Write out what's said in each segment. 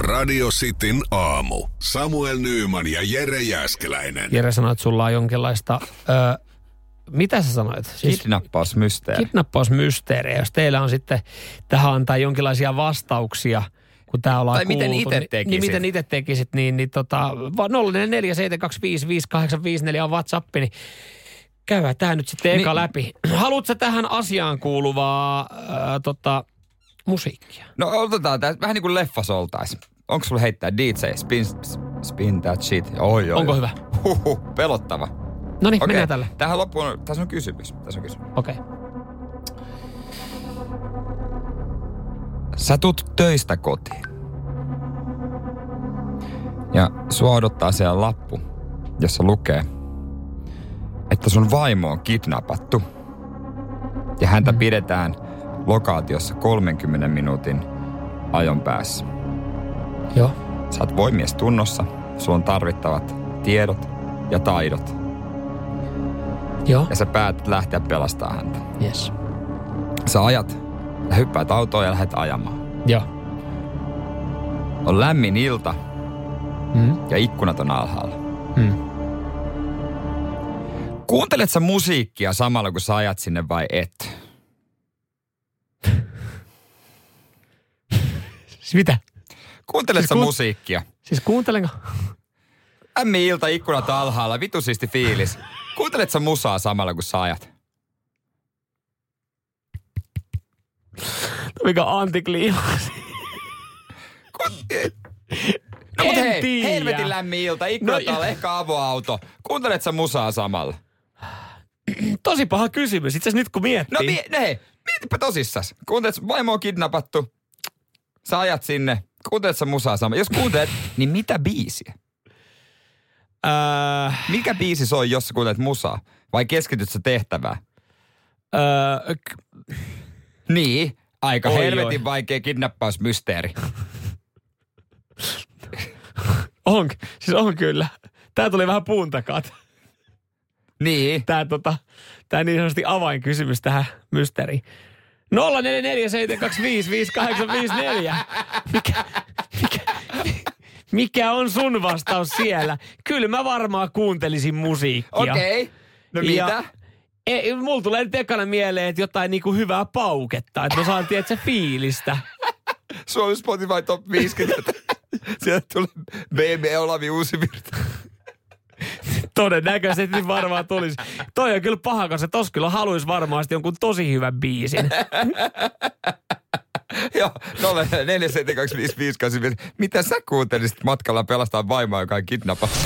Radio Cityn aamu. Samuel Nyyman ja Jere Jäskeläinen. Jere sanoi, että sulla on jonkinlaista... Ö, mitä sä sanoit? Kidnappausmysteeri. Kidnappausmysteeri. Jos teillä on sitten tähän antaa jonkinlaisia vastauksia, kun tää ollaan Tai miten kuultu, itse niin- tekisit. Niin, miten itse tekisit, niin, niin tota, 0447255854 on WhatsApp, niin käydään tämä nyt sitten eka Niin. läpi. Haluatko tähän asiaan kuuluvaa ää, tota, musiikkia? No otetaan tää vähän niin kuin leffas oltais. Onko sulla heittää DJ Spin, spin that shit? Oi, oi. Onko hyvä? Huhhuh, pelottava. No niin, Okei, mennään tällä. tähän loppuun, tässä on kysymys. Tässä on kysymys. Okei. Okay. Sä tulet töistä kotiin. Ja sua odottaa siellä lappu, jossa lukee, että sun vaimo on kidnappattu. Ja häntä pidetään lokaatiossa 30 minuutin ajon päässä. Joo. Sä oot voimies tunnossa, sulla on tarvittavat tiedot ja taidot. Joo. Ja sä päätät lähteä pelastamaan häntä. Yes. Sä ajat ja hyppäät autoon ja lähdet ajamaan. Joo. On lämmin ilta Mm. ja ikkunat on alhaalla. Mm. Kuuntelet sä musiikkia samalla kun sä ajat sinne vai et? Siis mitä? Kuuntelet Siis kuun- musiikkia? Siis kuuntelenko? Lämmin ilta, ikkunat alhaalla, vitusisti fiilis. Kuuntelet sä musaa samalla kun sä ajat? Mikä antikliimaksi? No mut En hei, tiedä. helvetin lämmin ilta, ikkunat No- no, ehkä avoauto. Kuuntelet sä musaa samalla? Tosi paha kysymys. Itse nyt kun miettii. No mie- hei, mietipä tosissas. Kuuntelet, vaimo on kidnappattu. Sä ajat sinne. Kuuntelet sä musaa samalla? Jos kuuntelet, niin mitä biisiä? Öö, Mikä biisi soi, jos sä kuuntelet musaa? Vai keskityt sä tehtävään? öö, k- Niin, aika Oi, helvetin oi. vaikea kidnappausmysteeri. on, siis on kyllä. Tää tuli vähän puun takaa. Niin. Tää, tota, tää niin sanotusti avainkysymys tähän mysteeriin. 0447255854. Mikä, mikä, mikä on sun vastaus siellä? Kyllä mä varmaan kuuntelisin musiikkia. Okei. Okay. No Ja- mitä? Ei, mulla tulee nyt ekana mieleen, että jotain niinku hyvää pauketta. Että mä saan tietää fiilistä. Suomen Spotify Top 50. Sieltä tulee BB Olavi uusi virta. Todennäköisesti niin varmaan tulisi. Toi on kyllä paha, koska tos kyllä haluaisi varmaan sitten jonkun tosi hyvän biisin. Joo, 04725585. Mitä sä kuuntelisit matkalla pelastaa vaimoa, joka on kidnappattu?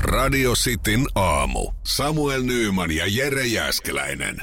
Radio Cityn aamu. Samuel Nyyman ja Jere Jäskeläinen.